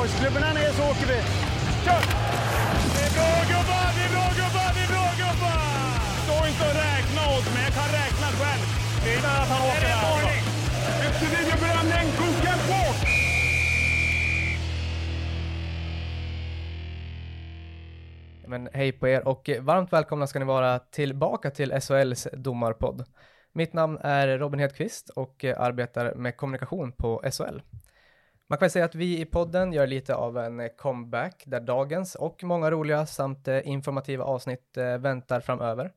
Boys-klubborna ner så åker vi. Kör! Det är bra gubbar, det är bra gubbar, det är bra gubbar! Stå inte och räkna åt mig, jag kan räkna själv. Det är att han åker här. Efter videobränning, koka på! Men hej på er och varmt välkomna ska ni vara tillbaka till SHLs domarpodd. Mitt namn är Robin Hedqvist och arbetar med kommunikation på SHL. Man kan säga att vi i podden gör lite av en eh, comeback där dagens och många roliga samt eh, informativa avsnitt eh, väntar framöver.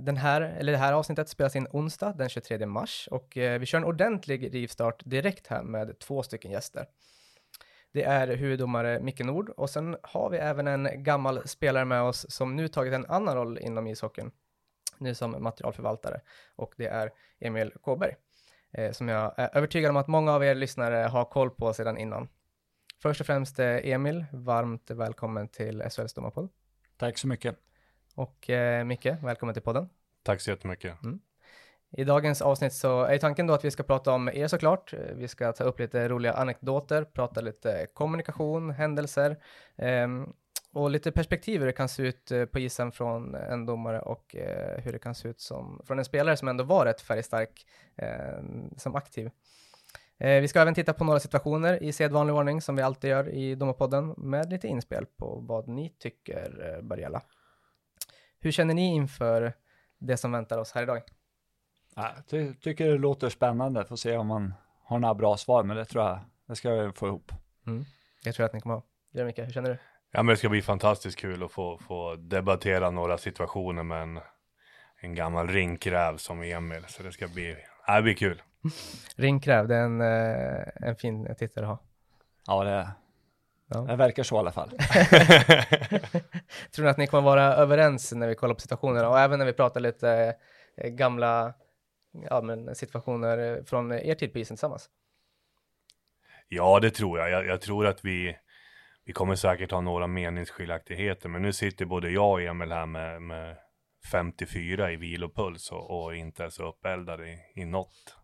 Den här, eller det här avsnittet spelas in onsdag den 23 mars och vi kör en ordentlig rivstart direkt här med två stycken gäster. Det är huvuddomare Micke Nord och sen har vi även en gammal spelare med oss som nu tagit en annan roll inom ishockeyn, nu som materialförvaltare och det är Emil Kåberg, eh, som jag är övertygad om att många av er lyssnare har koll på sedan innan. Först och främst eh, Emil, varmt välkommen till SHLs domarpodd. Tack så mycket. Och eh, Micke, välkommen till podden. Tack så jättemycket. I dagens avsnitt så är tanken då att vi ska prata om er såklart. Vi ska ta upp lite roliga anekdoter, prata lite kommunikation, händelser ehm, och lite perspektiv hur det kan se ut eh, på isen från en domare och eh, hur det kan se ut som från en spelare som ändå var rätt färgstark eh, som aktiv. Vi ska även titta på några situationer i sedvanlig ordning som vi alltid gör i Domarpodden med lite inspel på vad ni tycker bör gälla. Hur känner ni inför det som väntar oss här idag? Ja, ty tycker det låter spännande, får se om man har några bra svar, men det tror jag, det ska jag få ihop. Mm. Jag tror att ni kommer ha. Micke, hur känner du? Ja men det ska bli fantastiskt kul att få, få debattera några situationer med en, en gammal ringkräv som Emil. Så det ska bli, ja, det blir kul. Ringkräv, det är en, eh, en fin titel att ha. Ja, det, Ja. det verkar så i alla fall. Tror ni att ni kommer vara överens när vi kollar på situationerna och även när vi pratar lite eh, gamla ja, men situationer från er tid på isen tillsammans? Ja det tror jag. jag. Jag tror att vi, vi kommer säkert ha några meningsskiljaktigheter. Men nu sitter både jag och Emil här med, med 54 i vilopuls och, och inte är så uppeldade i, i något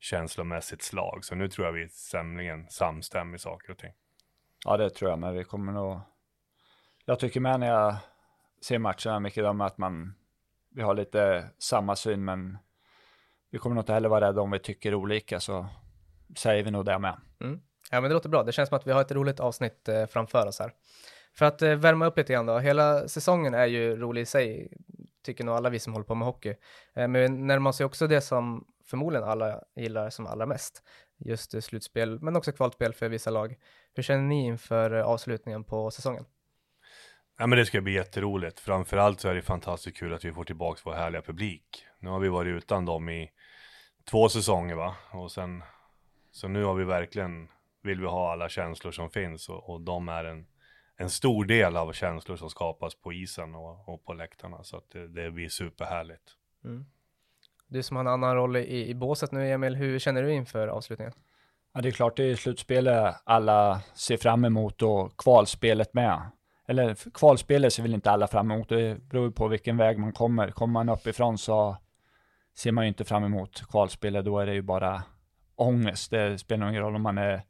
känslomässigt slag. Så nu tror jag vi är tämligen samstämmiga i saker och ting. Ja, det tror jag, men vi kommer nog... Jag tycker med när jag ser matcherna mycket om att man, vi har lite samma syn, men vi kommer nog inte heller vara rädda om vi tycker olika, så säger vi nog det med. Mm. Ja, men det låter bra. Det känns som att vi har ett roligt avsnitt eh, framför oss här. För att eh, värma upp lite grann då. Hela säsongen är ju rolig i sig, tycker nog alla vi som håller på med hockey. Eh, men vi närmar oss ju också det som förmodligen alla gillar som allra mest. Just eh, slutspel, men också kvalspel för vissa lag. Hur känner ni inför eh, avslutningen på säsongen? Ja men det ska bli jätteroligt. Framförallt så är det fantastiskt kul att vi får tillbaka vår härliga publik. Nu har vi varit utan dem i två säsonger va. Och sen, så nu har vi verkligen, vill vi ha alla känslor som finns och, och de är en, en stor del av känslor som skapas på isen och, och på läktarna. Så att det, det blir superhärligt. Mm. Du som har en annan roll i, i båset nu Emil, hur känner du inför avslutningen? Ja, det är klart, det är slutspelet alla ser fram emot och kvalspelet med. Eller kvalspelet ser väl inte alla fram emot, det beror på vilken väg man kommer. Kommer man uppifrån så ser man ju inte fram emot kvalspelet, då är det ju bara ångest. Det spelar ingen roll om man är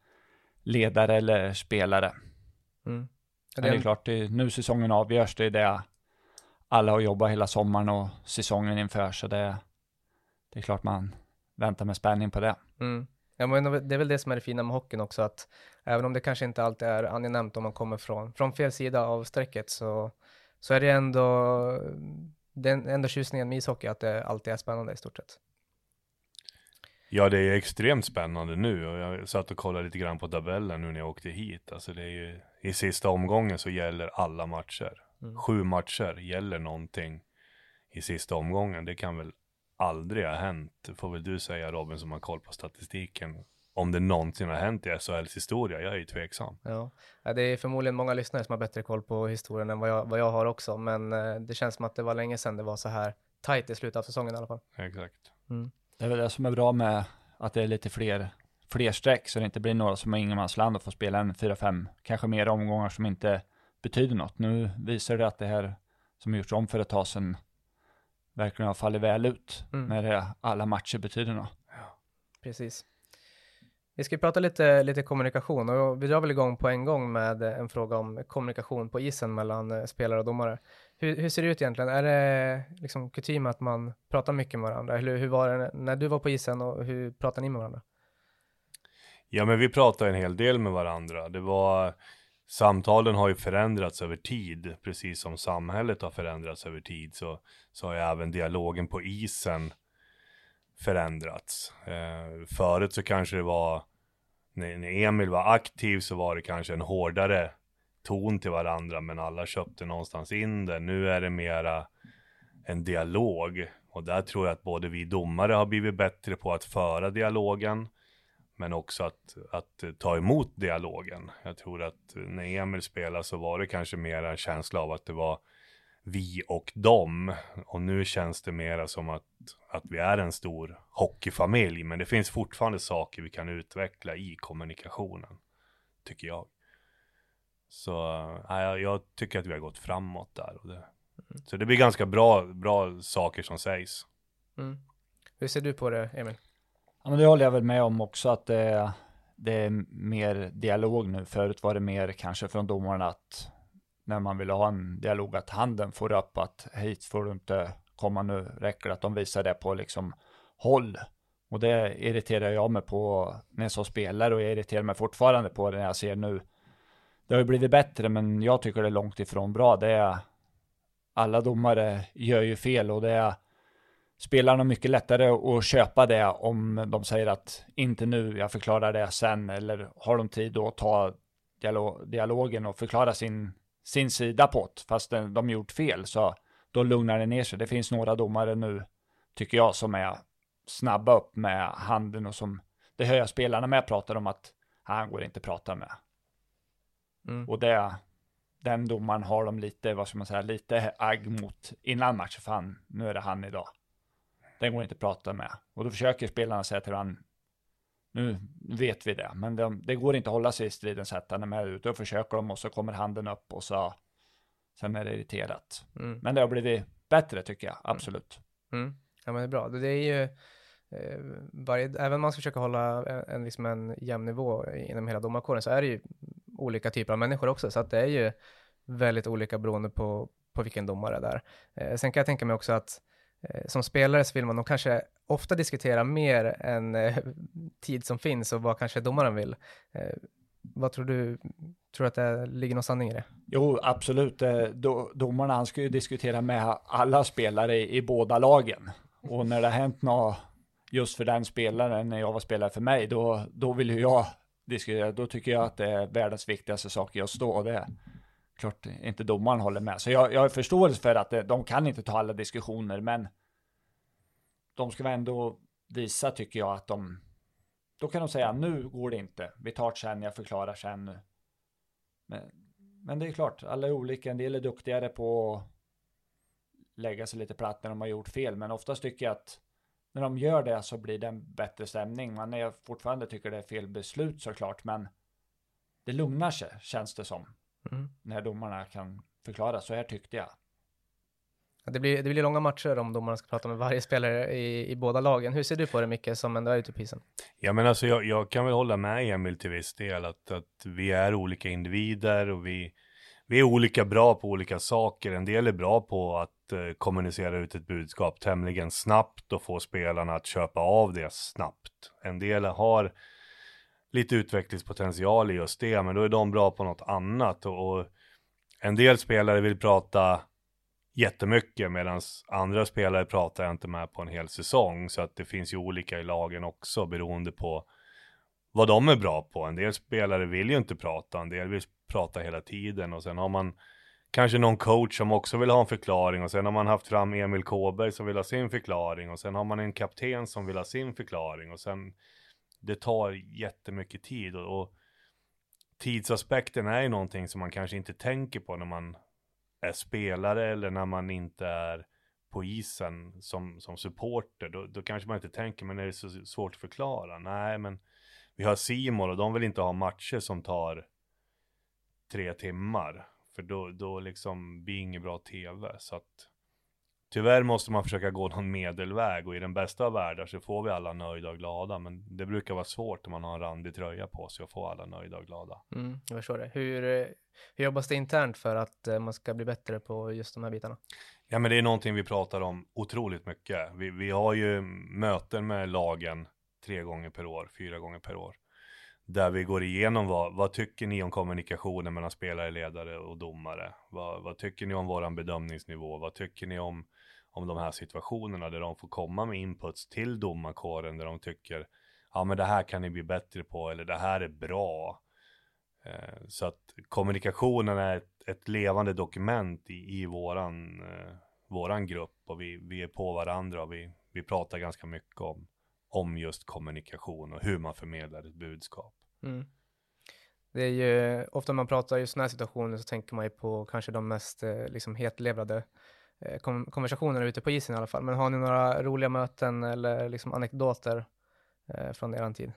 ledare eller spelare. Mm. Det är klart, det är, nu säsongen avgörs, det är det alla har jobbat hela sommaren och säsongen inför, så det, det är klart man väntar med spänning på det. Mm. Ja, men det är väl det som är det fina med hockeyn också, att även om det kanske inte alltid är angenämt om man kommer från, från fel sida av strecket så, så är det ändå den enda tjusningen med ishockey att det alltid är spännande i stort sett. Ja, det är extremt spännande nu och jag satt och kollade lite grann på tabellen nu när jag åkte hit. Alltså det är ju, i sista omgången så gäller alla matcher. Mm. Sju matcher gäller någonting i sista omgången. Det kan väl aldrig ha hänt, får väl du säga Robin som har koll på statistiken. Om det någonsin har hänt i SHLs historia, jag är ju tveksam. Ja. det är förmodligen många lyssnare som har bättre koll på historien än vad jag, vad jag har också, men eh, det känns som att det var länge sedan det var så här tajt i slutet av säsongen i alla fall. Exakt. Mm. Det är väl det som är bra med att det är lite fler, fler streck, så det inte blir några som har ingenmansland och får spela en fyra, fem, kanske mer omgångar som inte betyder något. Nu visar det att det här som gjorts om för ett tag sedan verkligen har fallit väl ut Mm. när det, alla matcher betyder något. Precis. Vi ska prata lite, lite kommunikation och vi drar väl igång på en gång med en fråga om kommunikation på isen mellan eh, spelare och domare. Hur, hur ser det ut egentligen? Är det liksom kutym att man pratar mycket med varandra? Eller hur var det när du var på isen och hur pratade ni med varandra? Ja, men vi pratar en hel del med varandra. Det var samtalen har ju förändrats över tid, precis som samhället har förändrats över tid, så, så har ju även dialogen på isen förändrats. Eh, förut så kanske det var, när, när Emil var aktiv så var det kanske en hårdare ton till varandra, men alla köpte någonstans in det. Nu är det mera en dialog. Och där tror jag att både vi domare har blivit bättre på att föra dialogen, men också att, att ta emot dialogen. Jag tror att när Emil spelade så var det kanske mera en känsla av att det var vi och dem. Och nu känns det mera som att, att vi är en stor hockeyfamilj. Men det finns fortfarande saker vi kan utveckla i kommunikationen. Tycker jag. Så äh, jag tycker att vi har gått framåt där. Och det, mm. Så det blir ganska bra, bra saker som sägs. Mm. Hur ser du på det, Emil? Ja, men det håller jag väl med om också att det, det är mer dialog nu. Förut var det mer kanske från domarna att när man vill ha en dialog att handen får upp att hit får du inte komma nu, räcker det att de visar det på liksom håll. Och det irriterar jag mig på när jag så spelar och jag irriterar mig fortfarande på det när jag ser nu. Det har ju blivit bättre, men jag tycker det är långt ifrån bra. Det är alla domare gör ju fel och det är spelarna mycket lättare att köpa det om de säger att inte nu, jag förklarar det sen, eller har de tid att ta dialogen och förklara sin sin sida på det, fast de gjort fel, så då lugnar det ner sig. Det finns några domare nu, tycker jag, som är snabba upp med handen och som, det hör jag spelarna med pratar om att han går inte att prata med. Mm. Och det, den domaren har de lite, vad ska man säga, lite agg mot innan matchen, för han, nu är det han idag. Den går inte att prata med. Och då försöker spelarna säga till varandra, nu vet vi det, men de, det går inte att hålla sig i stridens hetta när de är ute. Då försöker de och så kommer handen upp och så sen är det irriterat. Mm. Men det har blivit bättre tycker jag, absolut. Mm. mm. Ja men det är bra. Det är ju eh, varje, även om man ska försöka hålla en, en, liksom en jämn nivå inom hela domarkåren så är det ju olika typer av människor också, så att det är ju väldigt olika beroende på, på vilken domare det är. Eh, sen kan jag tänka mig också att Eh, som spelare så vill man nog kanske ofta diskutera mer än eh, tid som finns och vad kanske domaren vill. Eh, vad tror du? Tror du att det ligger någon sanning i det? Jo, absolut. Eh, do, domarna, han ska ju diskutera med alla spelare i, i båda lagen. Och när det har hänt något just för den spelaren, när jag var spelare för mig, då, då vill ju jag diskutera. Då tycker jag att det är världens viktigaste sak just då. Och det, är klart inte domaren håller med. Så jag, jag har förståelse för att eh, de kan inte ta alla diskussioner, men de ska väl ändå visa, tycker jag, att de... Då kan de säga, nu går det inte. Vi tar det sen, jag förklarar sen. Men, men det är klart, alla är olika. En del är duktigare på att lägga sig lite platt när de har gjort fel, men oftast tycker jag att när de gör det så blir det en bättre stämning. Man är fortfarande tycker det är fel beslut såklart, men det lugnar sig, känns det som. Mm. När domarna kan förklara, så här tyckte jag. Det blir, det blir långa matcher om domarna ska prata med varje spelare i, i båda lagen. Hur ser du på det Micke, som ändå är ute på isen? Ja men alltså jag, jag, kan väl hålla med Emil till viss del, att, att vi är olika individer och vi, vi är olika bra på olika saker. En del är bra på att eh, kommunicera ut ett budskap tämligen snabbt och få spelarna att köpa av det snabbt. En del har lite utvecklingspotential i just det, men då är de bra på något annat. Och, och en del spelare vill prata jättemycket medan andra spelare pratar jag inte med på en hel säsong. Så att det finns ju olika i lagen också beroende på vad de är bra på. En del spelare vill ju inte prata, en del vill prata hela tiden och sen har man kanske någon coach som också vill ha en förklaring och sen har man haft fram Emil Kåberg som vill ha sin förklaring och sen har man en kapten som vill ha sin förklaring och sen det tar jättemycket tid och, och tidsaspekten är ju någonting som man kanske inte tänker på när man är spelare eller när man inte är på isen som, som supporter, då, då kanske man inte tänker, men är det så svårt att förklara? Nej, men vi har Simon och de vill inte ha matcher som tar tre timmar. För då, då liksom blir inget bra tv. Så att tyvärr måste man försöka gå någon medelväg och i den bästa av världar så får vi alla nöjda och glada. Men det brukar vara svårt om man har en randig tröja på sig att få alla nöjda och glada. Mm, jag förstår det. Hur, eh, hur jobbas det internt för att eh, man ska bli bättre på just de här bitarna? Ja men det är någonting vi pratar om otroligt mycket. Vi, vi har ju möten med lagen tre gånger per år, fyra gånger per år. Där vi går igenom vad, vad tycker ni om kommunikationen mellan spelare, ledare och domare? Vad, vad tycker ni om våran bedömningsnivå? Vad tycker ni om, om de här situationerna där de får komma med inputs till domarkåren där de tycker ja men det här kan ni bli bättre på eller det här är bra. Eh, så att kommunikationen är ett, ett levande dokument i, i våran, eh, våran grupp och vi, vi är på varandra och vi, vi pratar ganska mycket om, om just kommunikation och hur man förmedlar ett budskap. Mm. Det är ju, ofta man pratar i sådana här situationer så tänker man ju på kanske de mest eh, liksom hetlevrade eh, konversationerna ute på isen i alla fall. Men har ni några roliga möten eller liksom anekdoter eh, från er tid?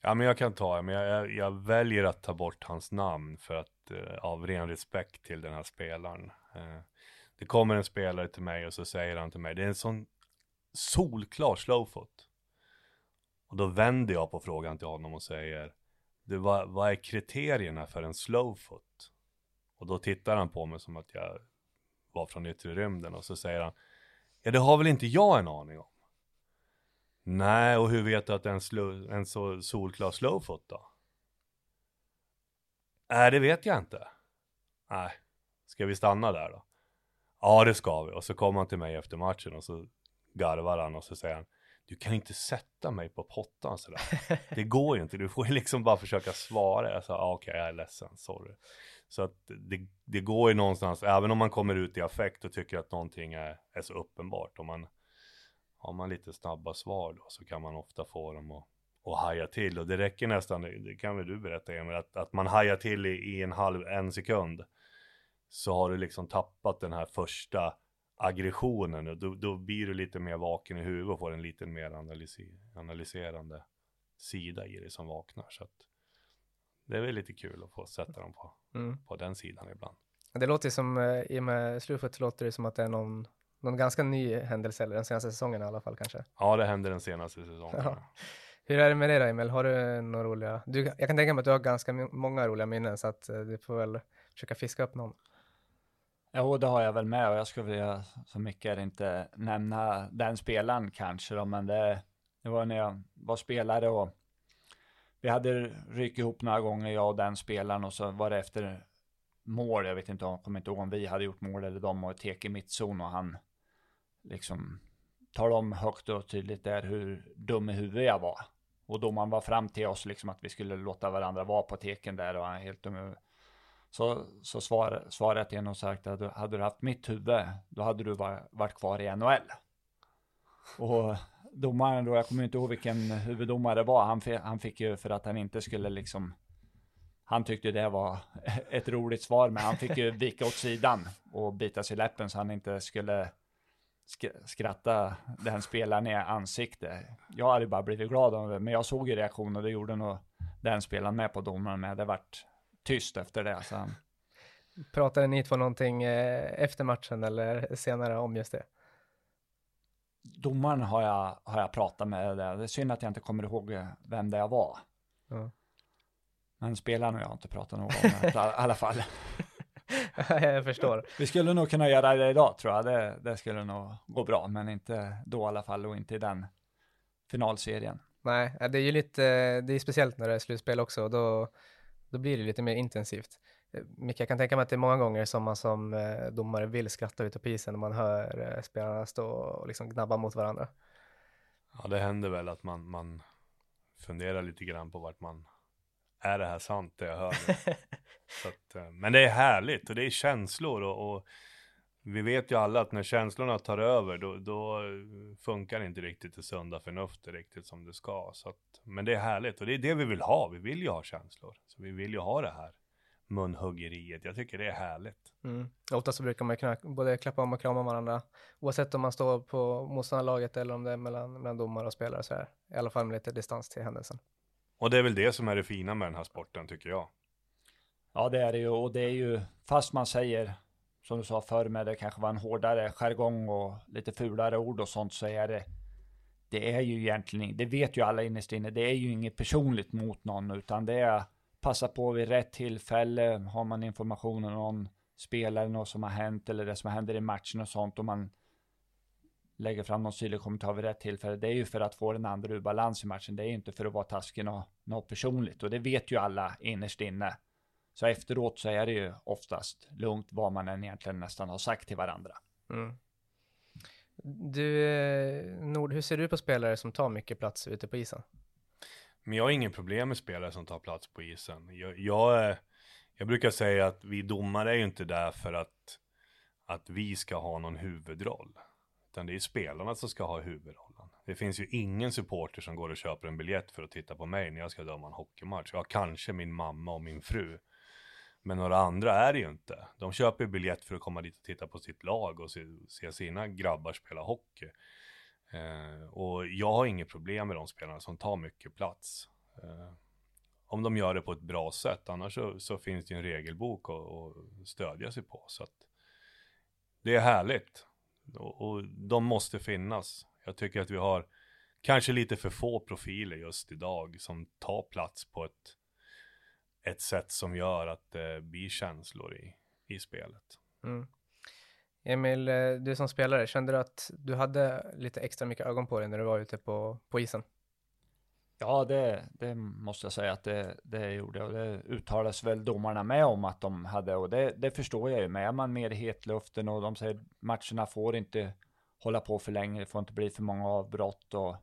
Ja, men jag kan ta men jag, jag, jag, väljer att ta bort hans namn för att eh, av ren respekt till den här spelaren. Eh, det kommer en spelare till mig och så säger han till mig, det är en sån solklar slowfoot. Och då vänder jag på frågan till honom och säger, du, vad, vad är kriterierna för en slowfoot? Och då tittar han på mig som att jag var från yttre rymden och så säger han, ja det har väl inte jag en aning om. Nej, och hur vet du att det är en, slow, en så solklar slowfoot då? Nej, det vet jag inte. Nej, ska vi stanna där då? Ja, det ska vi. Och så kommer han till mig efter matchen och så garvar han och så säger han Du kan inte sätta mig på pottan sådär. Det går ju inte, du får ju liksom bara försöka svara. Jag sa, ah, okej, okay, jag är ledsen, sorry. Så att det, det går ju någonstans, även om man kommer ut i affekt och tycker att någonting är, är så uppenbart. Om man har man lite snabba svar då så kan man ofta få dem att, att haja till. Och det räcker nästan, det kan väl du berätta Emil, att, att man hajar till i, i en halv, en sekund. Så har du liksom tappat den här första aggressionen och då, då blir du lite mer vaken i huvudet och får en lite mer analyser, analyserande sida i dig som vaknar. Så att det är väl lite kul att få sätta dem på, mm. på den sidan ibland. Det låter som, eh, i och med Slufet låter det som att det är någon någon ganska ny händelse, eller den senaste säsongen i alla fall kanske. Ja, det hände den senaste säsongen. Ja. Hur är det med dig då Emil? Har du några roliga? Du, jag kan tänka mig att du har ganska många roliga minnen så att uh, du får väl försöka fiska upp någon. Jo, det har jag väl med och jag skulle vilja så mycket inte nämna den spelaren kanske då, men det, det var när jag var spelare och vi hade ryckt ihop några gånger, jag och den spelaren och så var det efter mål, jag vet inte, jag kommer inte ihåg om vi hade gjort mål eller de och tek i mittzon och han liksom talade om högt och tydligt där hur dum i huvudet jag var. Och då man var fram till oss liksom att vi skulle låta varandra vara på teken där och han helt dum så, så svar, svarade jag till honom och sagt att hade du haft mitt huvud, då hade du varit kvar i NHL. Och domaren då, jag kommer inte ihåg vilken huvuddomare det var, han, han fick ju för att han inte skulle liksom han tyckte det var ett roligt svar, men han fick ju vika åt sidan och bita sig i läppen så han inte skulle skratta den spelaren i ansiktet. Jag hade bara blivit glad av det, men jag såg ju reaktionen och det gjorde nog den spelaren med på domaren med. Det vart tyst efter det. Han... Pratade ni två någonting eh, efter matchen eller senare om just det? Domaren har jag, har jag pratat med. Det. det är synd att jag inte kommer ihåg vem det var. Ja. Men spelarna och jag har inte pratat någon gång i alla fall. jag förstår. Vi skulle nog kunna göra det idag tror jag. Det, det skulle nog gå bra, men inte då i alla fall och inte i den finalserien. Nej, det är ju lite, det är speciellt när det är slutspel också då, då blir det lite mer intensivt. Micke, jag kan tänka mig att det är många gånger som man som eh, domare vill skratta ute på isen när man hör eh, spelarna stå och liksom gnabba mot varandra. Ja, det händer väl att man, man funderar lite grann på vart man är det här sant det jag hör att, eh, Men det är härligt och det är känslor och, och, vi vet ju alla att när känslorna tar över då, då funkar inte riktigt det sunda förnuftet riktigt som det ska. Så att, men det är härligt och det är det vi vill ha. Vi vill ju ha känslor. Så vi vill ju ha det här munhuggeriet. Jag tycker det är härligt. Mm. Oftast så brukar man kunna både klappa om och krama varandra. Oavsett om man står på motståndarlaget eller om det är mellan, mellan domare och spelare så här. I alla fall med lite distans till händelsen. Och det är väl det som är det fina med den här sporten tycker jag. Ja det är det ju och det är ju fast man säger som du sa förr med det kanske var en hårdare jargong och lite fulare ord och sånt så är det det är ju egentligen, det vet ju alla innerst inne, det är ju inget personligt mot någon utan det är passa på vid rätt tillfälle, har man information om någon spelare, något som har hänt eller det som händer i matchen och sånt och man lägger fram någon syrlig kommentar vid rätt tillfälle. Det är ju för att få den andra ur balans i matchen. Det är ju inte för att vara taskig något, något personligt och det vet ju alla innerst inne. Så efteråt så är det ju oftast lugnt vad man än egentligen nästan har sagt till varandra. Mm. Du, eh, Nord, hur ser du på spelare som tar mycket plats ute på isen? Men jag har ingen problem med spelare som tar plats på isen. Jag, jag, jag brukar säga att vi domare är ju inte där för att, att vi ska ha någon huvudroll. Utan det är spelarna som ska ha huvudrollen. Det finns ju ingen supporter som går och köper en biljett för att titta på mig när jag ska döma en hockeymatch. Ja, kanske min mamma och min fru. Men några andra är det ju inte. De köper biljett för att komma dit och titta på sitt lag och se, se sina grabbar spela hockey. Eh, och jag har inget problem med de spelarna som tar mycket plats. Eh, om de gör det på ett bra sätt, annars så, så finns det ju en regelbok att stödja sig på. Så att det är härligt. Och, och de måste finnas. Jag tycker att vi har kanske lite för få profiler just idag som tar plats på ett, ett sätt som gör att det blir känslor i, i spelet. Mm. Emil, eh, du som spelare, kände du att du hade lite extra mycket ögon på dig när du var ute på, på isen? Ja, det, det måste jag säga att det, det gjorde och det uttalades väl domarna med om att de hade och det, det förstår jag ju med. Är man mer i hetluften och de säger matcherna får inte hålla på för länge, det får inte bli för många avbrott och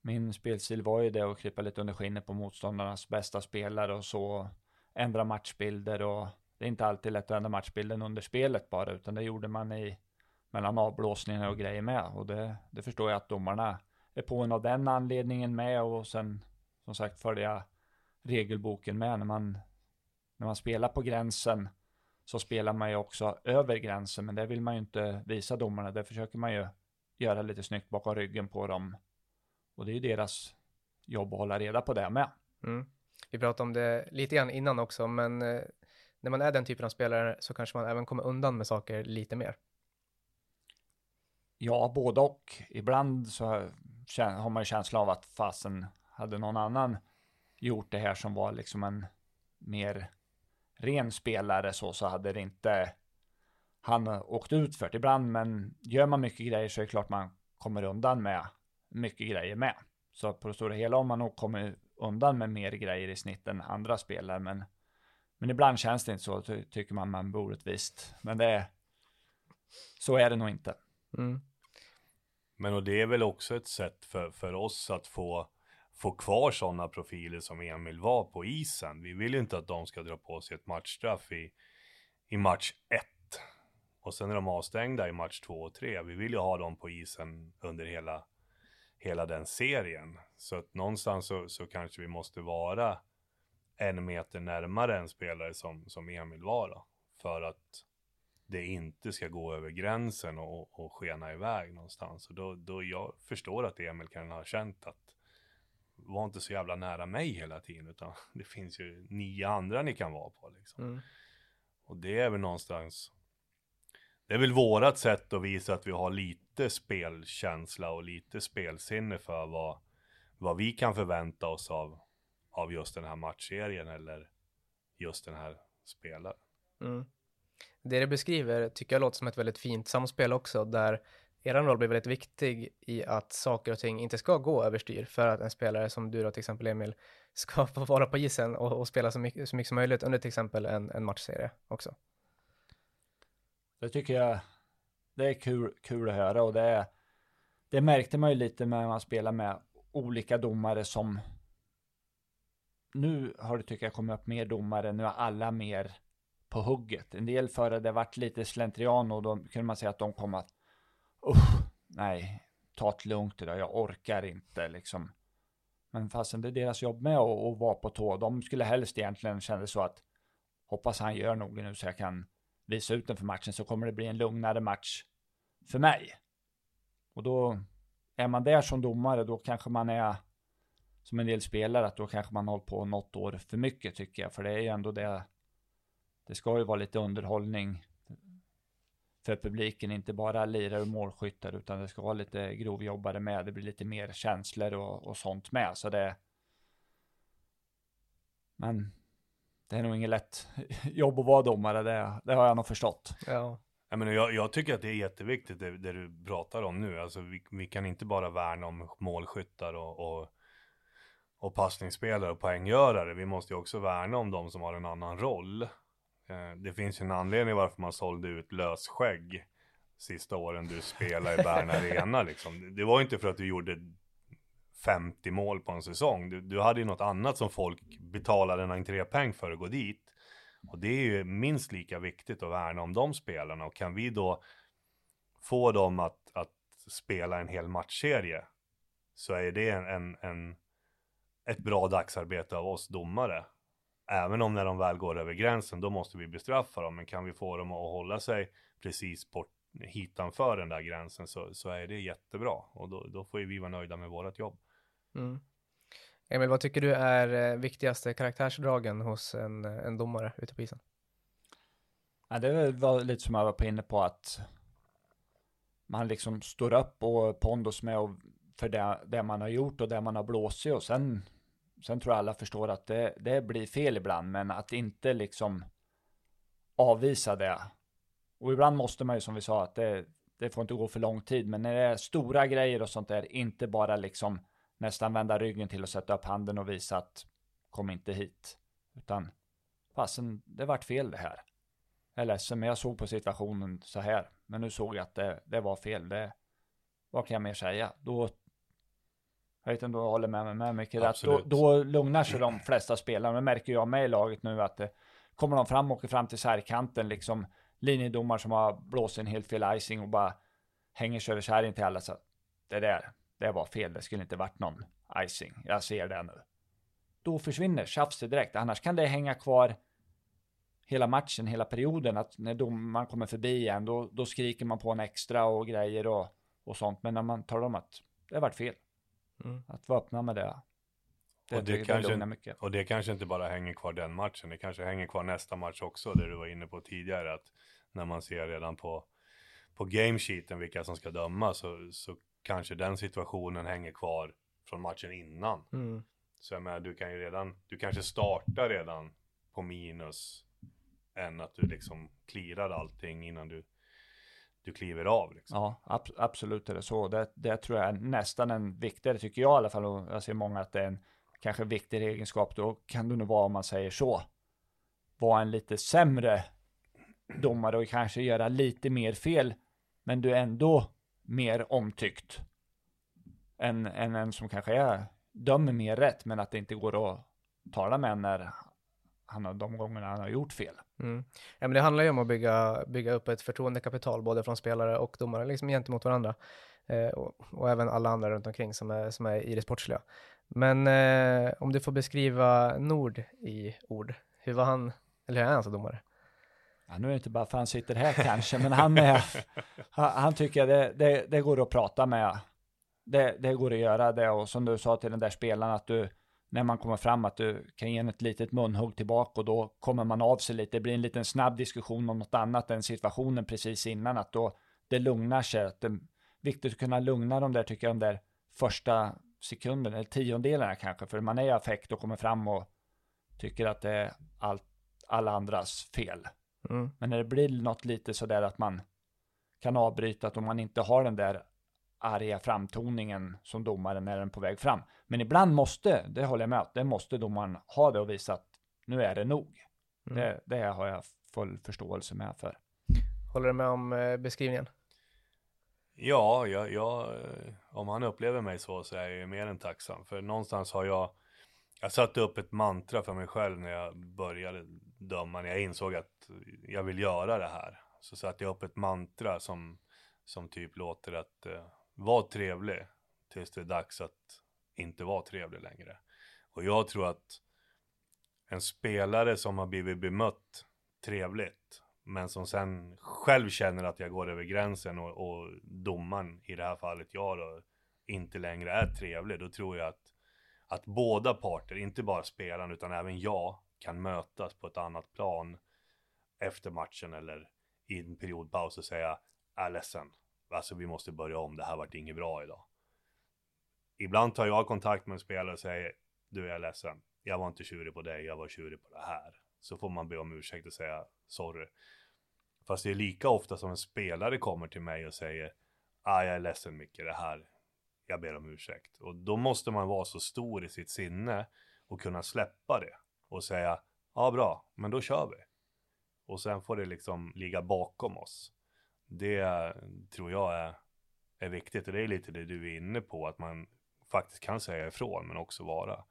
min spelstil var ju det att krypa lite under skinnet på motståndarnas bästa spelare och så ändra matchbilder och det är inte alltid lätt att ändra matchbilden under spelet bara, utan det gjorde man i mellan avblåsningar och grejer med. Och det, det förstår jag att domarna är på en av den anledningen med och sen som sagt följa regelboken med. När man när man spelar på gränsen så spelar man ju också över gränsen men det vill man ju inte visa domarna. Det försöker man ju göra lite snyggt bakom ryggen på dem och det är ju deras jobb att hålla reda på det med. Mm. Vi pratade om det lite grann innan också men eh, när man är den typen av spelare så kanske man även kommer undan med saker lite mer. Ja, både och. Ibland så har man ju känsla av att fasen hade någon annan gjort det här som var liksom en mer ren spelare så, så hade det inte han åkt ut för det ibland. Men gör man mycket grejer så är det klart man kommer undan med mycket grejer med. Så på det stora hela har man nog kommit undan med mer grejer i snitt än andra spelare. Men, men ibland känns det inte så, tycker man man bor ett visst. Men det är, så är det nog inte. Mm. Men och det är väl också ett sätt för, för oss att få, få kvar sådana profiler som Emil var på isen. Vi vill ju inte att de ska dra på sig ett matchstraff i, i match 1. Och sen är de avstängda i match 2 och 3. Vi vill ju ha dem på isen under hela, hela den serien. Så att någonstans så, så kanske vi måste vara en meter närmare en spelare som, som Emil var då. För att det inte ska gå över gränsen och, och skena iväg någonstans. Och då, då jag förstår att Emil kan ha känt att var inte så jävla nära mig hela tiden, utan det finns ju nio andra ni kan vara på liksom. Mm. Och det är väl någonstans, det är väl vårat sätt att visa att vi har lite spelkänsla och lite spelsinne för vad, vad vi kan förvänta oss av, av just den här matchserien eller just den här spelaren. Mm det du beskriver tycker jag låter som ett väldigt fint samspel också, där er roll blir väldigt viktig i att saker och ting inte ska gå överstyr för att en spelare som du då till exempel Emil ska få vara på isen och, och spela så mycket, så mycket som möjligt under till exempel en, en matchserie också. Det tycker jag, det är kul, kul att höra och det är, det märkte man ju lite när man spelar med olika domare som nu har det tycker jag kommit upp mer domare, nu är alla mer på hugget. En del före det varit lite slentrian och då kunde man säga att de kom att nej, ta det lugnt idag, jag orkar inte liksom. Men fastän det är deras jobb med att, att vara på tå. De skulle helst egentligen känna så att hoppas han gör nog nu så jag kan visa ut den för matchen så kommer det bli en lugnare match för mig. Och då är man där som domare, då kanske man är som en del spelare, att då kanske man håller på något år för mycket tycker jag. För det är ju ändå det det ska ju vara lite underhållning för publiken, inte bara lirare och målskyttar, utan det ska vara lite grovjobbare med. Det blir lite mer känslor och, och sånt med, så det. Men det är nog inget lätt jobb att vara domare, det, det har jag nog förstått. Ja. Jag, menar, jag, jag tycker att det är jätteviktigt det, det du pratar om nu. Alltså, vi, vi kan inte bara värna om målskyttar och, och, och passningsspelare och poänggörare. Vi måste ju också värna om de som har en annan roll. Eh, det finns ju en anledning varför man sålde ut lösskägg sista åren du spelade i Bern Arena. Liksom. Det var inte för att du gjorde 50 mål på en säsong. Du, du hade ju något annat som folk betalade en entrépeng för att gå dit. Och det är ju minst lika viktigt att värna om de spelarna. Och kan vi då få dem att, att spela en hel matchserie så är det en, en, en, ett bra dagsarbete av oss domare. Även om när de väl går över gränsen, då måste vi bestraffa dem. Men kan vi få dem att hålla sig precis bort hitanför den där gränsen så, så är det jättebra. Och då, då får ju vi vara nöjda med vårt jobb. Mm. Emil, vad tycker du är eh, viktigaste karaktärsdragen hos en, eh, en domare ute på isen? Ja, det var lite som jag var på inne på att man liksom står upp och pondos med och för det, det, man har gjort och det man har blåsit och sen, sen tror jag alla förstår att det, det blir fel ibland, men att inte liksom avvisa det. Och ibland måste man ju som vi sa att det, det får inte gå för lång tid, men när det är stora grejer och sånt där, inte bara liksom nästan vända ryggen till och sätta upp handen och visa att kom inte hit. Utan fasen, det vart fel det här. Jag är ledsen, men jag såg på situationen så här. Men nu såg jag att det, det var fel. Det, vad kan jag mer säga? Då, jag vet inte om du håller med mig med mycket. Att då, då lugnar sig de flesta spelarna. Det märker jag med i laget nu att det kommer de fram och åker fram till särkanten, liksom linjedomar som har blåst en helt fel icing och bara hänger sig över kärringen till alla. Så det där, det var fel, det skulle inte varit någon icing. Jag ser det nu. Då försvinner tjafset direkt, annars kan det hänga kvar hela matchen, hela perioden, att när domaren kommer förbi igen, då, då skriker man på en extra och grejer och, och sånt. Men när man talar om att det har varit fel, mm. att vara öppna med det, det, och, det, det kanske, mycket. och det kanske inte bara hänger kvar den matchen, det kanske hänger kvar nästa match också, det du var inne på tidigare, att när man ser redan på, på gamesheeten vilka som ska döma, så, så kanske den situationen hänger kvar från matchen innan. Mm. Så jag menar, du kan ju redan, du kanske startar redan på minus än att du liksom clearar allting innan du, du kliver av. Liksom. Ja, ab absolut är det så. Det, det tror jag är nästan en viktigare, tycker jag i alla fall, och jag ser många att det är en kanske viktigare egenskap. Då kan du nog vara, om man säger så, vara en lite sämre domare och kanske göra lite mer fel, men du ändå mer omtyckt än, än en som kanske är, dömer mer rätt, men att det inte går att tala med när han har de gångerna han har gjort fel. Mm. Ja, men det handlar ju om att bygga, bygga upp ett förtroendekapital både från spelare och domare liksom gentemot varandra. Eh, och, och, även alla andra runt omkring som är, som är i det sportsliga. Men eh, om du får beskriva Nord i ord, hur var han, eller hur är han som domare? Ja, nu är det inte bara för han sitter här kanske, men han, är, han, han tycker det, det, det, går att prata med. Det, det går att göra det och som du sa till den där spelaren att du, när man kommer fram att du kan ge en ett litet munhugg tillbaka och då kommer man av sig lite. Det blir en liten snabb diskussion om något annat än situationen precis innan. Att då det lugnar sig. Att det är viktigt att kunna lugna de där, tycker jag, de där första sekunden eller tiondelarna kanske. För man är i affekt och kommer fram och tycker att det är allt, alla andras fel. Mm. Men när det blir något lite sådär att man kan avbryta, att om man inte har den där arga framtoningen som domaren när den på väg fram. Men ibland måste, det håller jag med det måste domaren ha det och visa att nu är det nog. Mm. Det, det har jag full förståelse med för. Håller du med om eh, beskrivningen? Ja, jag, jag, om han upplever mig så så är jag mer än tacksam. För någonstans har jag, jag satte upp ett mantra för mig själv när jag började döma, när jag insåg att jag vill göra det här. Så satte jag upp ett mantra som, som typ låter att eh, var trevlig tills det är dags att inte vara trevlig längre. Och jag tror att en spelare som har blivit bemött trevligt, men som sen själv känner att jag går över gränsen och, och domaren, i det här fallet jag då, inte längre är trevlig, då tror jag att, att båda parter, inte bara spelaren utan även jag, kan mötas på ett annat plan efter matchen eller i en periodpaus och säga, jag är ledsen, alltså vi måste börja om, det här vart inget bra idag. Ibland tar jag kontakt med en spelare och säger, du jag är ledsen, jag var inte tjurig på dig, jag var tjurig på det här. Så får man be om ursäkt och säga sorry. Fast det är lika ofta som en spelare kommer till mig och säger, ah, jag är ledsen mycket, det här, jag ber om ursäkt. Och då måste man vara så stor i sitt sinne och kunna släppa det och säga, ja bra, men då kör vi. Och sen får det liksom ligga bakom oss. Det tror jag är, är viktigt och det är lite det du är inne på, att man faktiskt kan säga ifrån men också vara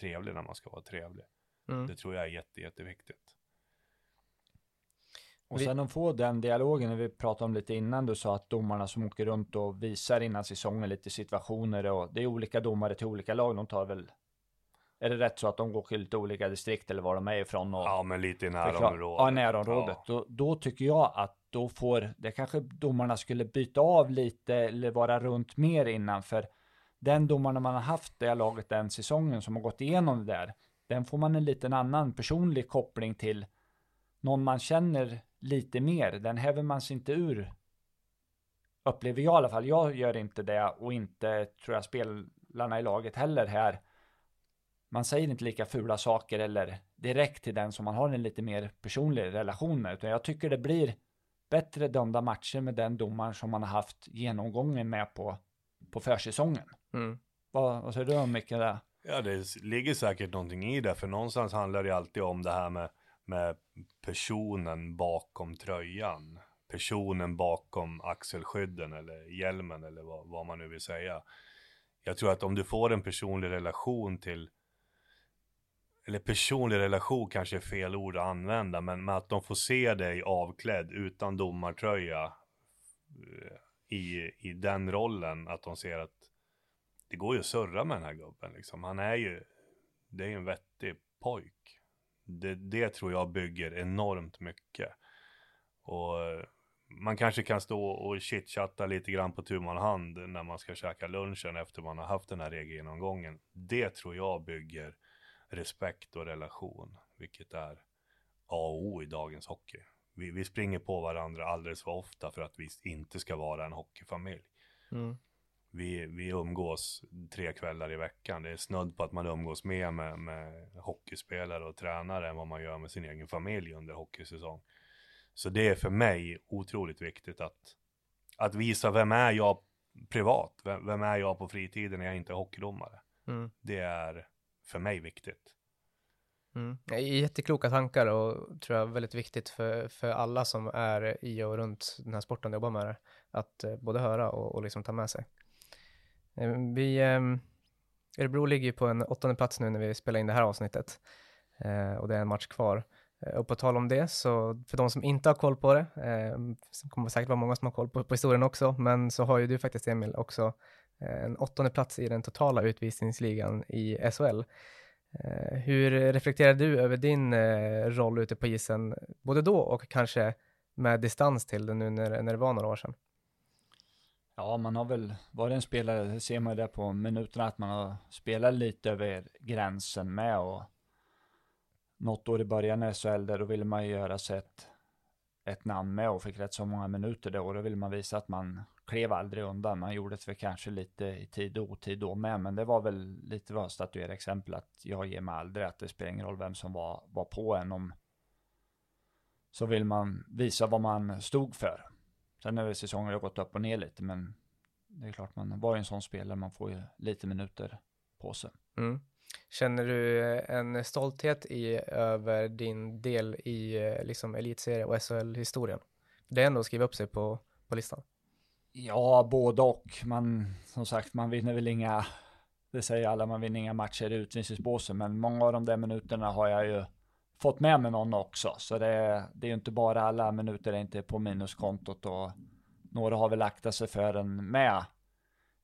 trevlig när man ska vara trevlig. Mm. Det tror jag är jätte, jätteviktigt. Och sen att få den dialogen, när vi pratade om lite innan, du sa att domarna som åker runt och visar innan säsongen lite situationer och det är olika domare till olika lag, de tar väl är det rätt så att de går till lite olika distrikt eller var de är ifrån? Och ja, men lite i närområdet. Ja, närområdet. Ja. Då, då, tycker jag att då får, det kanske domarna skulle byta av lite eller vara runt mer innan, för den domarna man har haft det laget den säsongen som har gått igenom det där, den får man en liten annan personlig koppling till någon man känner lite mer. Den häver man sig inte ur. Upplever jag i alla fall. Jag gör inte det och inte tror jag spelarna i laget heller här. Man säger inte lika fula saker eller direkt till den som man har en lite mer personlig relation med. Utan jag tycker det blir bättre dömda matcher med den domaren som man har haft genomgången med på, på försäsongen. Mm. Vad, vad säger du om mycket det? Ja, det ligger säkert någonting i det, för någonstans handlar det alltid om det här med, med personen bakom tröjan. Personen bakom axelskydden eller hjälmen eller vad, vad man nu vill säga. Jag tror att om du får en personlig relation till eller personlig relation kanske är fel ord att använda, men med att de får se dig avklädd utan domartröja eh, i, i den rollen, att de ser att det går ju att surra med den här gubben liksom. Han är ju, det är ju en vettig pojk. Det, det tror jag bygger enormt mycket. Och eh, man kanske kan stå och chitchatta lite grann på tu man hand när man ska käka lunchen efter man har haft den här regelgenomgången. Det tror jag bygger respekt och relation, vilket är A och O i dagens hockey. Vi, vi springer på varandra alldeles för ofta för att vi inte ska vara en hockeyfamilj. Mm vi, vi umgås tre kvällar i veckan. Det är snudd på att man umgås mer med, med hockeyspelare och tränare än vad man gör med sin egen familj under hockeysäsong. Så det är för mig otroligt viktigt att, att visa vem är jag privat? Vem, vem är jag på fritiden när jag inte är hockeydomare? Mm. Det är för mig viktigt. Mm. Jättekloka tankar och tror jag väldigt viktigt för, för alla som är i och runt den här sporten och jobbar med det. Att eh, både höra och, och liksom ta med sig. Eh, vi, ehm, Örebro ligger ju på en åttonde plats nu när vi spelar in det här avsnittet eh, och det är en match kvar. Eh, och på tal om det, så för de som inte har koll på det, ehm, det kommer säkert vara många som har koll på, på historien också, men så har ju du faktiskt Emil också Eh, en åttonde plats i den totala utvisningsligan i SHL. Eh, hur reflekterar du över din eh, roll ute på isen, både då och kanske med distans till det nu när, när det var några år sedan? Ja, man har väl varit en spelare, det ser man ju där på minuterna, att man har spelat lite över gränsen med och något år i början i SHL där då ville man ju göra sig ett, ett namn med och fick rätt så många minuter då och då ville man visa att man klev aldrig undan. Man gjorde det väl kanske lite i tid och otid då med, men det var väl lite vad statuera exempel att jag ger mig aldrig att det spelar ingen roll vem som var, var på en om så vill man visa vad man stod för. Sen över säsongen har gått upp och ner lite, men det är klart man var ju en sån spelare, man får ju lite minuter på sig. Mm. Känner du eh, en stolthet i, över din del i eh, liksom elitserie och SHL-historien? Det är ändå att skriva upp sig på, på listan. Ja, både och. Man, som sagt, man vinner väl inga, det säger alla, man vinner inga matcher i utvisningsbåsen, men många av de där minuterna har jag ju fått med mig någon också. Så det, det är ju inte bara alla minuter är inte på minuskontot och några har väl aktat sig för den med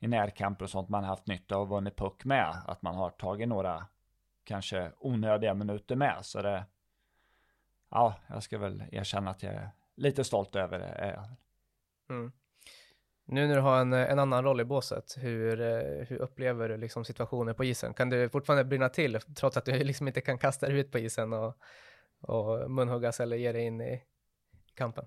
i närkamper och sånt man haft nytta av och vunnit puck med. Att man har tagit några kanske onödiga minuter med. Så det, ja, jag ska väl erkänna att jag är lite stolt över det. Mm. Nu när du har en, en annan roll i båset, hur, eh, hur upplever du liksom situationer på isen? Kan du fortfarande brinna till trots att du liksom inte kan kasta dig ut på isen och, och munhuggas eller ge dig in i kampen?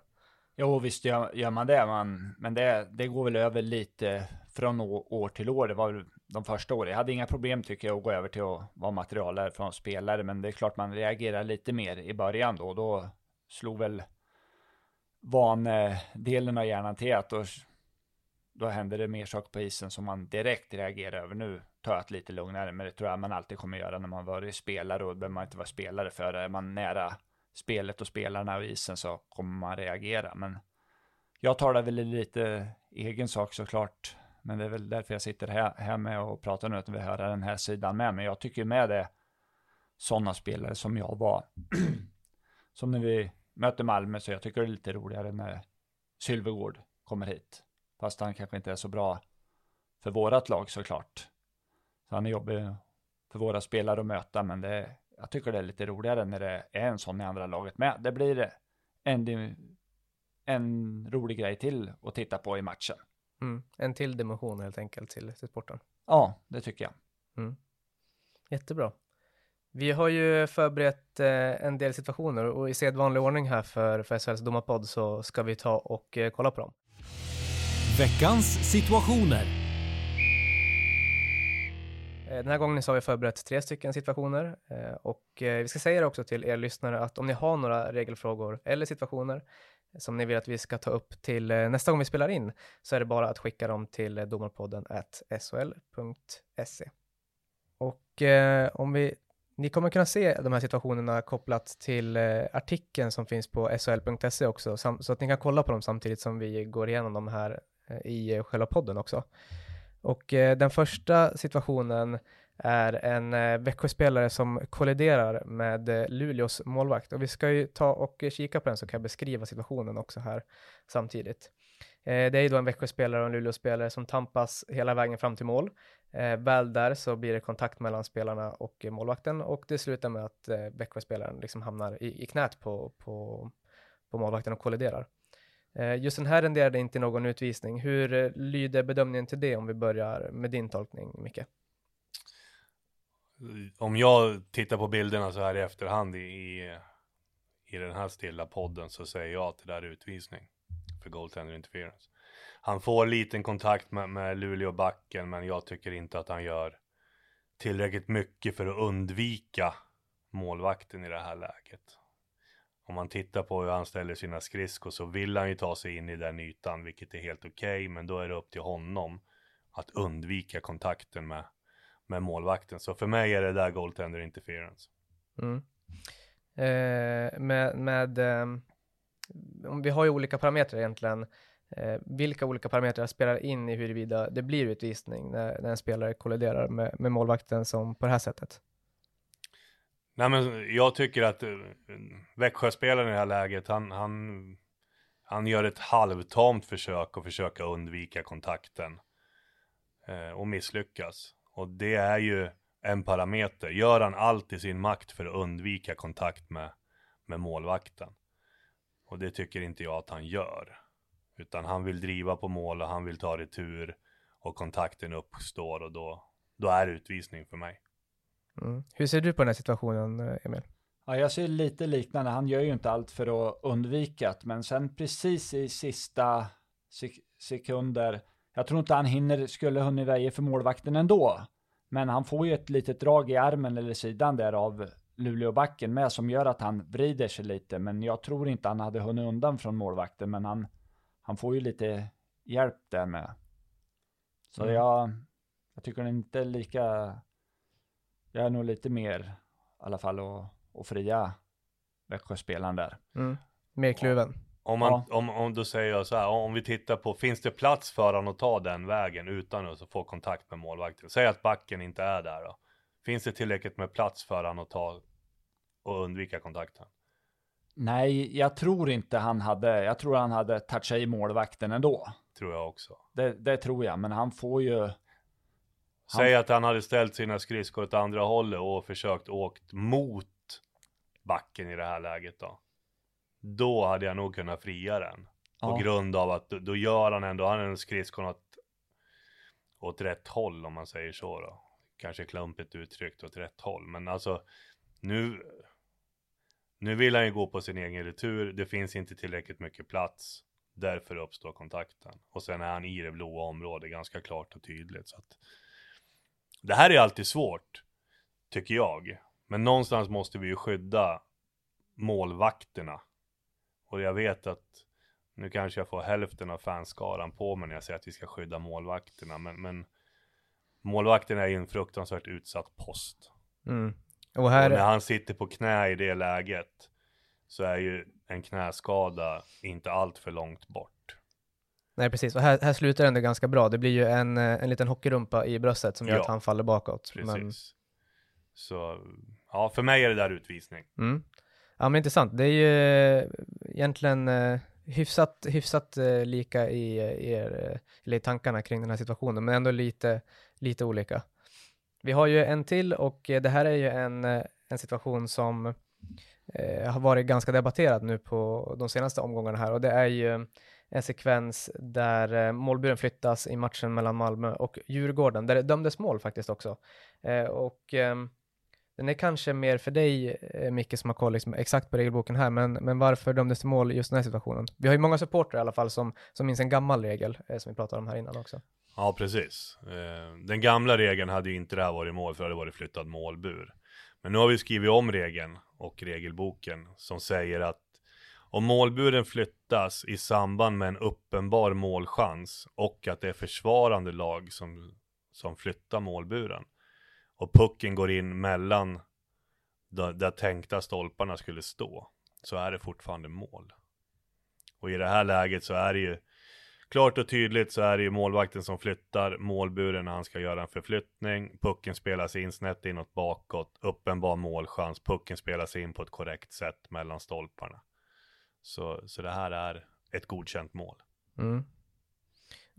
Jo, visst gör, gör man det, man, men det, det går väl över lite från år till år. Det var väl de första åren. Jag hade inga problem tycker jag att gå över till att vara materialare från spelare, men det är klart man reagerar lite mer i början då. Då slog väl vandelen av hjärnan till att då, då hände det mer saker på isen som man direkt reagerar över. Nu tar jag det lite lugnare, men det tror jag man alltid kommer göra när man varit spelare och behöver man inte vara spelare för. Är man nära spelet och spelarna och isen så kommer man reagera. Men jag talar väl lite egen sak såklart. Men det är väl därför jag sitter här, här med och pratar nu, att vi hör den här sidan med. Men jag tycker med det sådana spelare som jag var. som när vi möter Malmö, så jag tycker det är lite roligare när Sylvegård kommer hit. Fast han kanske inte är så bra för vårat lag såklart. Så han är jobbig för våra spelare att möta, men det, jag tycker det är lite roligare när det är en sån i andra laget med. Det blir en, en rolig grej till att titta på i matchen. Mm. En till dimension helt enkelt till, till sporten. Ja, det tycker jag. Mm. Jättebra. Vi har ju förberett eh, en del situationer och i sedvanlig ordning här för, för SHLs domarpodd så ska vi ta och eh, kolla på dem. Veckans situationer. Eh, den här gången så har vi förberett tre stycken situationer eh, och eh, vi ska säga det också till er lyssnare att om ni har några regelfrågor eller situationer som ni vill att vi ska ta upp till nästa gång vi spelar in så är det bara att skicka dem till domarpodden sol.se. Och om vi, ni kommer kunna se de här situationerna kopplat till artikeln som finns på sol.se också, så att ni kan kolla på dem samtidigt som vi går igenom de här i själva podden också. Och eh, den första situationen är en eh, Växjöspelare som kolliderar med eh, Luleås målvakt. Och vi ska ju ta och eh, kika på den så kan jag beskriva situationen också här samtidigt. Eh, det är ju då en Växjöspelare och en Luleåspelare som tampas hela vägen fram till mål. Eh, väl där så blir det kontakt mellan spelarna och eh, målvakten och det slutar med att eh, Växjöspelaren liksom hamnar i, i knät på, på, på målvakten och kolliderar. Eh, just den här renderade inte någon utvisning. Hur eh, lyder bedömningen till det om vi börjar med din tolkning, Micke? Om jag tittar på bilderna så här i efterhand i, i den här stilla podden så säger jag att det där är utvisning för goaltender interference. Han får liten kontakt med, med Luleå backen men jag tycker inte att han gör tillräckligt mycket för att undvika målvakten i det här läget om man tittar på hur han ställer sina skridskor så vill han ju ta sig in i den ytan, vilket är helt okej, okay, men då är det upp till honom att undvika kontakten med, med målvakten. Så för mig är det där goaltender interference. Mm. Eh, med, med eh, vi har ju olika parametrar egentligen. Eh, vilka olika parametrar spelar in i huruvida det blir utvisning när, när en spelare kolliderar med, med målvakten som på det här sättet? Nej men jag tycker att eh, Växjöspelaren i det här läget, han, han, han gör ett halvtamt försök att försöka undvika kontakten. eh, och misslyckas. Och det är ju en parameter. Gör han allt i sin makt för att undvika kontakt med, med målvakten? Och det tycker inte jag att han gör. Utan han vill driva på mål och han vill ta retur och kontakten uppstår och då, då är det utvisning för mig. Mm. Hur ser du på den här situationen, eh, Emil? Ja, jag ser lite liknande. Han gör ju inte allt för att undvika det, men sen precis i sista sek sekunder, jag tror inte han hinner, skulle hunnit väja för målvakten ändå. Men han får ju ett litet drag i armen eller sidan där av Luleåbacken med som gör att han vrider sig lite. Men jag tror inte han hade hunnit undan från målvakten, men han, han får ju lite hjälp där med. Så mm. jag, jag tycker inte lika jag är nog lite mer, i alla fall, att, att fria Växjöspelaren där. Mm. Mer kluven. Om, man, ja. om, om då säger så här, om vi tittar på, finns det plats för honom att ta den vägen utan att få kontakt med målvakten? Säg att backen inte är där då. Finns det tillräckligt med plats för honom att ta och undvika kontakten? Nej, jag tror inte han hade, jag tror han hade touchat i målvakten ändå. Tror jag också. Det, det tror jag, men han får ju, Säg att han hade ställt sina skridskor åt andra hållet och försökt åkt mot backen i det här läget då. Då hade jag nog kunnat fria den. På ja. grund av att då gör han ändå, han har en skridskon åt, åt rätt håll om man säger så då. Kanske klumpigt uttryckt åt rätt håll. Men alltså nu, nu vill han ju gå på sin egen retur. Det finns inte tillräckligt mycket plats. Därför uppstår kontakten. Och sen är han i det blåa området ganska klart och tydligt. Så att det här är alltid svårt, tycker jag. Men någonstans måste vi ju skydda målvakterna. Och jag vet att nu kanske jag får hälften av fanskaran på mig när jag säger att vi ska skydda målvakterna. Men, men målvakten är ju en fruktansvärt utsatt post. Mm. Och här... Och när han sitter på knä i det läget så är ju en knäskada inte allt för långt bort. Nej, precis. Och här, här slutar det ändå ganska bra. Det blir ju en, eh, en liten hockeyrumpa i bröstet som gör Ja. att han faller bakåt. Precis. Men, Så ja, för mig är det där utvisning. mm. Ja, men intressant. Det är ju eh, egentligen eh, hyfsat, hyfsat eh, lika i, i, er, eller i tankarna kring den här situationen, men ändå lite, lite olika. Vi har ju en till och det här är ju en, en situation som eh, har varit ganska debatterad nu på de senaste omgångarna här och det är ju en sekvens där eh, målburen flyttas i matchen mellan Malmö och Djurgården, där det dömdes mål faktiskt också. Eh, och ehm, den är kanske mer för dig, eh, Micke, som har koll liksom, exakt på regelboken här, men, men varför dömdes det mål i just den här situationen? Vi har ju många supportrar i alla fall som, som minns en gammal regel, eh, som vi pratade om här innan också. Ja, precis. Eh, Den gamla regeln hade ju inte det här varit mål för det hade varit flyttad målbur. Men nu har vi skrivit om regeln och regelboken som säger att om målburen flyttas i samband med en uppenbar målchans och att det är försvarande lag som, som flyttar målburen och pucken går in mellan där, där tänkta stolparna skulle stå så är det fortfarande mål. Och i det här läget så är det ju Klart och tydligt så är det ju målvakten som flyttar målburen när han ska göra en förflyttning. Pucken spelas in snett inåt bakåt. Uppenbar målchans. Pucken spelas in på ett korrekt sätt mellan stolparna. Så, så det här är ett godkänt mål. Mm.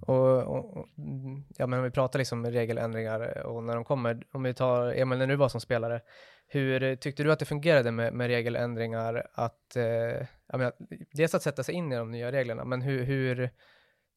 Och, och, ja, men om vi pratar liksom regeländringar och när de kommer, om vi tar Emil när du var som spelare, hur tyckte du att det fungerade med, med regeländringar att, eh, jag menar, dels att sätta sig in i de nya reglerna, men hur, hur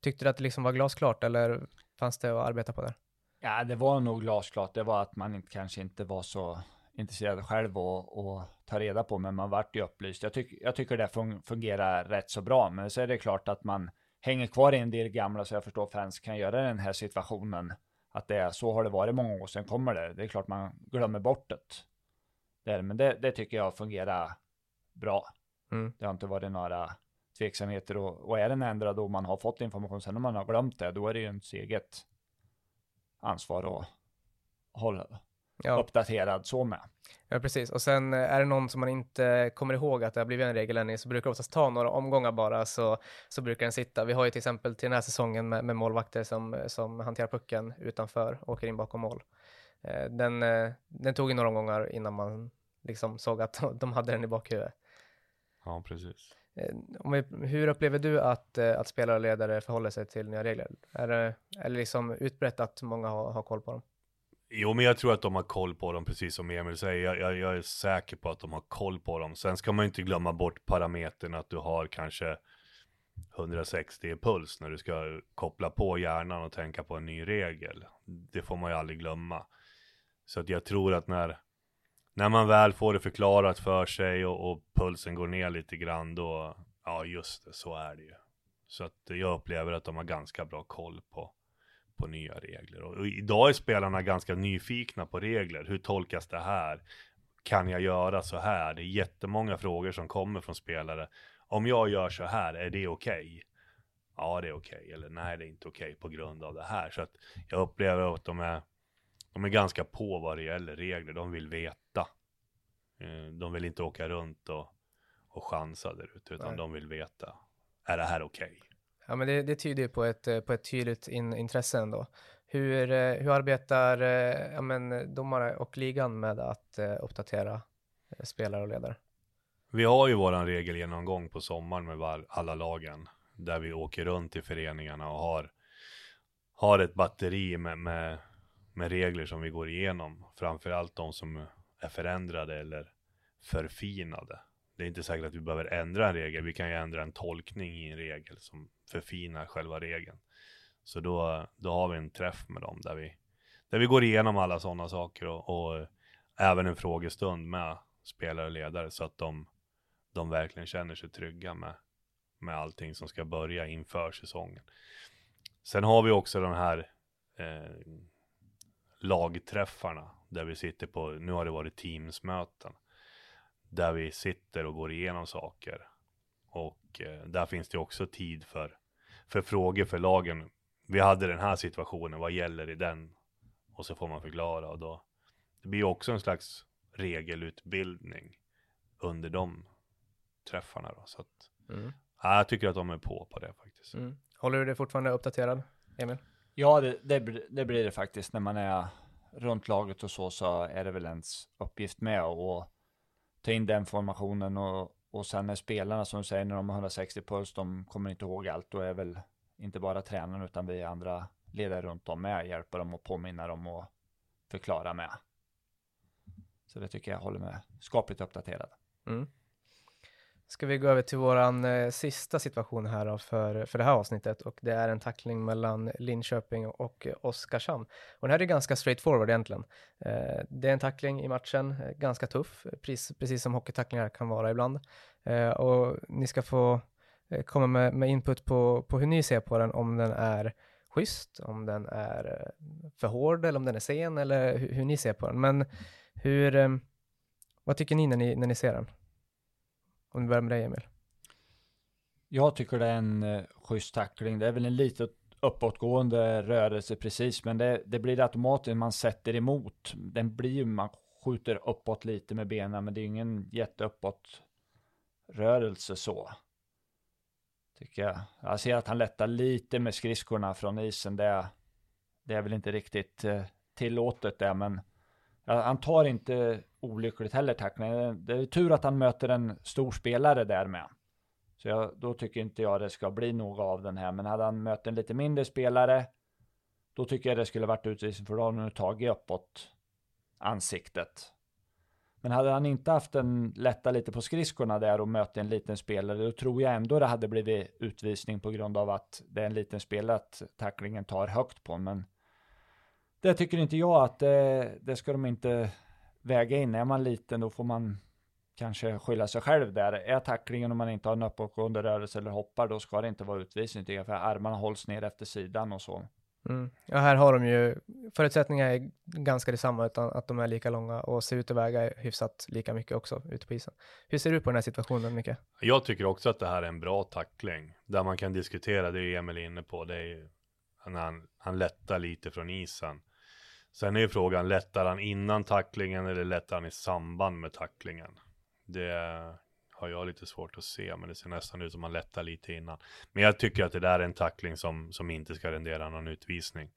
tyckte du att det liksom var glasklart eller fanns det att arbeta på där? Ja, det var nog glasklart. Det var att man inte, kanske inte var så intresserad själv och, och ta reda på, men man vart ju upplyst. Jag, tyck, jag tycker det fun- fungerar rätt så bra, men så är det klart att man hänger kvar i en del gamla, så jag förstår fans kan göra den här situationen. Att det är så har det varit många år, sen kommer det. Det är klart man glömmer bort det. det är, men det, det tycker jag fungerar bra. Mm. Det har inte varit några tveksamheter och, och är den ändrad och man har fått information sen när man har glömt det, då är det ju ens eget ansvar att hålla Ja, uppdaterad så med. ja, precis. Och sen eh, är det någon som man inte kommer ihåg att det har blivit en regeländring så brukar det oftast ta några omgångar bara så, så brukar den sitta. Vi har ju till exempel till den här säsongen med, med målvakter som, som hanterar pucken utanför och åker in bakom mål. Eh, Den, eh, den tog ju några omgångar innan man liksom såg att de hade den i bakhuvudet. Ja, precis. Vi, hur upplever du att, att spelare och ledare förhåller sig till nya regler? Är det, är det liksom utbrett att många har, har koll på dem? Jo, men jag tror att de har koll på dem, precis som Emil säger. Jag, jag, jag är säker på att de har koll på dem. Sen ska man ju inte glömma bort parametern att du har kanske 160 i puls när du ska koppla på hjärnan och tänka på en ny regel. Det får man ju aldrig glömma. Så att jag tror att när, när man väl får det förklarat för sig och, och pulsen går ner lite grann då, ja just det, så är det ju. Så att jag upplever att de har ganska bra koll på, på nya regler. Och, idag är spelarna ganska nyfikna på regler. Hur tolkas det här? Kan jag göra så här? Det är jättemånga frågor som kommer från spelare. Om jag gör så här, är det okej? Ja, det är okej. Eller nej, det är inte okej på grund av det här. Så att jag upplever att de är, de är ganska på vad det gäller regler. De vill veta. Eh, De vill inte åka runt och, och chansa där ute, utan Nej. de vill veta. Är det här okej? Ja, men det, det tyder ju på ett, eh, på ett tydligt in, intresse ändå. Hur, eh, hur arbetar eh, ja, men, domare och ligan med att uppdatera spelare och ledare? Vi har ju våran regelgenomgång på sommaren med var- alla lagen. Där vi åker runt i föreningarna och har, har ett batteri med, med, med regler som vi går igenom. Framförallt de som är förändrade eller förfinade. Det är inte säkert att vi behöver ändra en regel. Vi kan ju ändra en tolkning i en regel som förfinar själva regeln. Så då, då har vi en träff med dem där vi, där vi går igenom alla sådana saker och, och även en frågestund med spelare och ledare så att de, de verkligen känner sig trygga med, med allting som ska börja inför säsongen. Sen har vi också de här eh, lagträffarna där vi sitter på, nu har det varit teamsmöten, där vi sitter och går igenom saker. Och eh, där finns det också tid för, för frågor för lagen. Vi hade den här situationen, vad gäller i den? Och så får man förklara och då, det blir också en slags regelutbildning under de träffarna då. Så att, Mm. ja, jag tycker att de är på på det faktiskt. Mm. Håller du dig fortfarande uppdaterad, Emil? Ja, det, det, blir- det blir det faktiskt. När man är runt laget och så, så är det väl ens uppgift med att ta in den formationen och, och sen med spelarna som du säger, när de har 160 puls, de kommer inte ihåg allt. Då är väl inte bara tränaren utan vi andra ledare runt om med, hjälper dem och påminna dem och förklara med. Så det tycker jag håller med, skapligt uppdaterad. Mm. Ska vi gå över till våran eh, sista situation här då för, för det här avsnittet och det är en tackling mellan Linköping och eh, Oskarshamn. Och den här är ganska straightforward egentligen. Eh, det är en tackling i matchen, eh, ganska tuff, precis, precis som hockeytacklingar kan vara ibland. Eh, och ni ska få eh, komma med, med input på, på hur ni ser på den, om den är schysst, om den är eh, för hård eller om den är sen eller hur, hur ni ser på den. Men hur, eh, vad tycker ni när ni, när ni ser den? Om vi börjar med dig Emil. Jag tycker det är en eh, schysst tackling. Det är väl en lite uppåtgående rörelse precis, men det, det blir det automatiskt man sätter emot. Den blir ju, man skjuter uppåt lite med benen, men det är ingen jätteuppåt rörelse så. Tycker jag. Jag ser att han lättar lite med skridskorna från isen. Det, det är väl inte riktigt eh, tillåtet det, men han tar inte olyckligt heller tacklingen. Det är tur att han möter en stor spelare där med. Så jag, då tycker inte jag det ska bli något av den här. Men hade han mött en lite mindre spelare, då tycker jag det skulle varit utvisning för då har han tagit uppåt ansiktet. Men hade han inte haft en lätta lite på skridskorna där och mött en liten spelare, då tror jag ändå det hade blivit utvisning på grund av att det är en liten spelare att tacklingen tar högt på. Men det tycker inte jag att det, det ska de inte väga in. Är man liten då får man kanske skylla sig själv där. Är tacklingen om man inte har en uppåtgående rörelse eller hoppar, då ska det inte vara utvisning tycker jag, för armarna hålls ner efter sidan och så. Mm. Ja, här har de ju, förutsättningarna är ganska detsamma, utan att de är lika långa och ser ut att väga hyfsat lika mycket också ute på isen. Hur ser du på den här situationen, Micke? Jag tycker också att det här är en bra tackling. Där man kan diskutera, det är Emil inne på, det är ju när han, han lättar lite från isen. Sen är ju frågan, lättar han innan tacklingen eller lättar han i samband med tacklingen? Det har jag lite svårt att se, men det ser nästan ut som han lättar lite innan. Men jag tycker att det där är en tackling som, som inte ska rendera någon utvisning.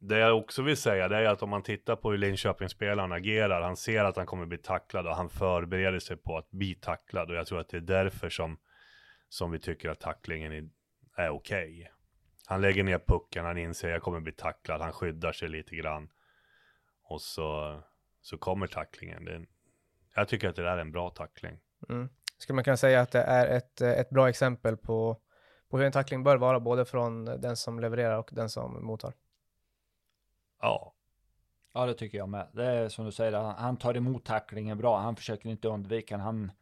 Det jag också vill säga, det är att om man tittar på hur Linköpingsspelaren agerar, han ser att han kommer bli tacklad och han förbereder sig på att bli tacklad och jag tror att det är därför som, som vi tycker att tacklingen är, är okej. Okay. Han lägger ner pucken, han inser att jag kommer bli tacklad, han skyddar sig lite grann. Och så, så kommer tacklingen. Det, jag tycker att det där är en bra tackling. Mm. Skulle man kunna säga att det är ett, ett bra exempel på, på hur en tackling bör vara, både från den som levererar och den som mottar? Ja. Ja, det tycker jag med. Det är som du säger, han, tar emot tacklingen bra. Han försöker inte undvika Han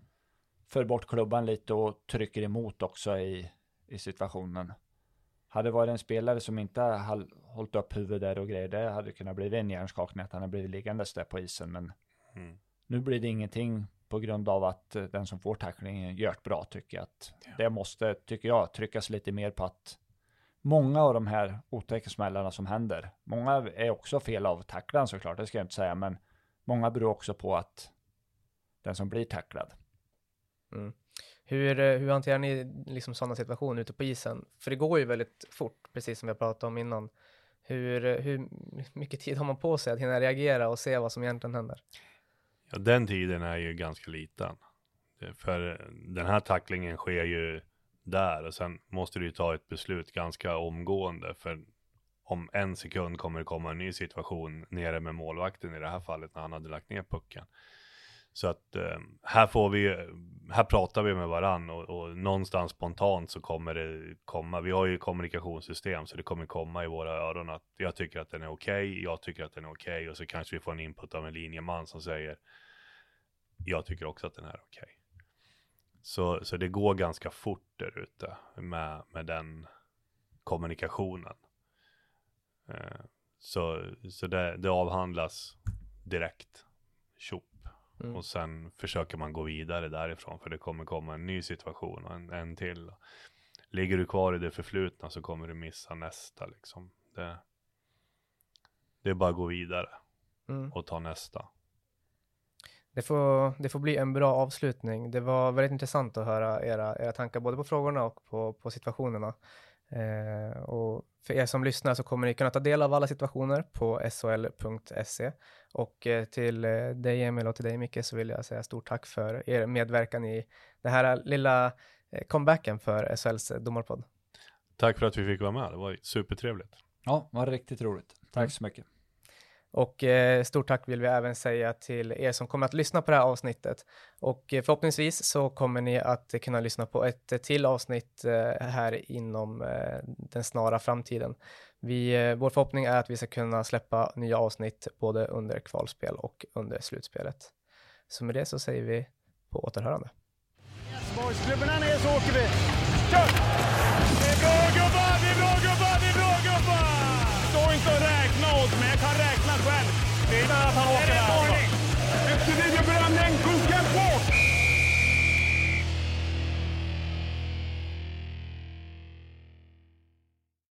för bort klubban lite och trycker emot också i, i situationen. Hade varit en spelare som inte hade hållit upp huvudet och grejer, det hade kunnat bli en hjärnskakning att han hade blivit liggandes där på isen. Men Mm. nu blir det ingenting på grund av att eh, den som får tacklingen gör det bra tycker jag. Att Det måste, tycker jag, tryckas lite mer på att många av de här otäcka smällarna som händer, många är också fel av tacklaren såklart, det ska jag inte säga, men många beror också på att den som blir tacklad. Mm. Hur, eh, hur hanterar ni liksom sådana situationer ute på isen? För det går ju väldigt fort, precis som vi har pratat om innan. Hur, eh, hur mycket tid har man på sig att hinna reagera och se vad som egentligen händer? Ja, den tiden är ju ganska liten. Eh, för den här tacklingen sker ju där och sen måste du ju ta ett beslut ganska omgående. För om en sekund kommer det komma en ny situation nere med målvakten i det här fallet när han hade lagt ner pucken. Så att eh, här får vi, här pratar vi med varann och, och någonstans spontant så kommer det komma. Vi har ju kommunikationssystem så det kommer komma i våra öron att jag tycker att den är okej, okay, jag tycker att den är okej okay, och så kanske vi får en input av en linjeman som säger jag tycker också att den är okej. Okay. Så, så det går ganska fort där ute med, med den kommunikationen. Eh, så så det, det avhandlas direkt. Tjopp. Mm. Och sen försöker man gå vidare därifrån för det kommer komma en ny situation och en, en till. Ligger du kvar i det förflutna så kommer du missa nästa liksom. Det, det är bara att gå vidare Mm. och ta nästa. Det får, det får bli en bra avslutning. Det var väldigt intressant att höra era, era tankar både på frågorna och på, på situationerna. Eh, och för er som lyssnar så kommer ni kunna ta del av alla situationer på sol.se. Och eh, till eh, dig Emil och till dig Micke så vill jag säga stort tack för er medverkan i det här lilla eh, comebacken för SHLs domarpodd. Tack för att vi fick vara med, det var supertrevligt. Ja, var riktigt roligt. Tack Mm. så mycket. Och eh, stort tack vill vi även säga till er som kommer att lyssna på det här avsnittet. Och eh, förhoppningsvis så kommer ni att eh, kunna lyssna på ett till avsnitt eh, här inom eh, den snara framtiden. Vi, eh, vår förhoppning är att vi ska kunna släppa nya avsnitt både under kvalspel och under slutspelet. Så med det så säger vi på återhörande. Klubben är nere så åker vi! Kör! Tunnel.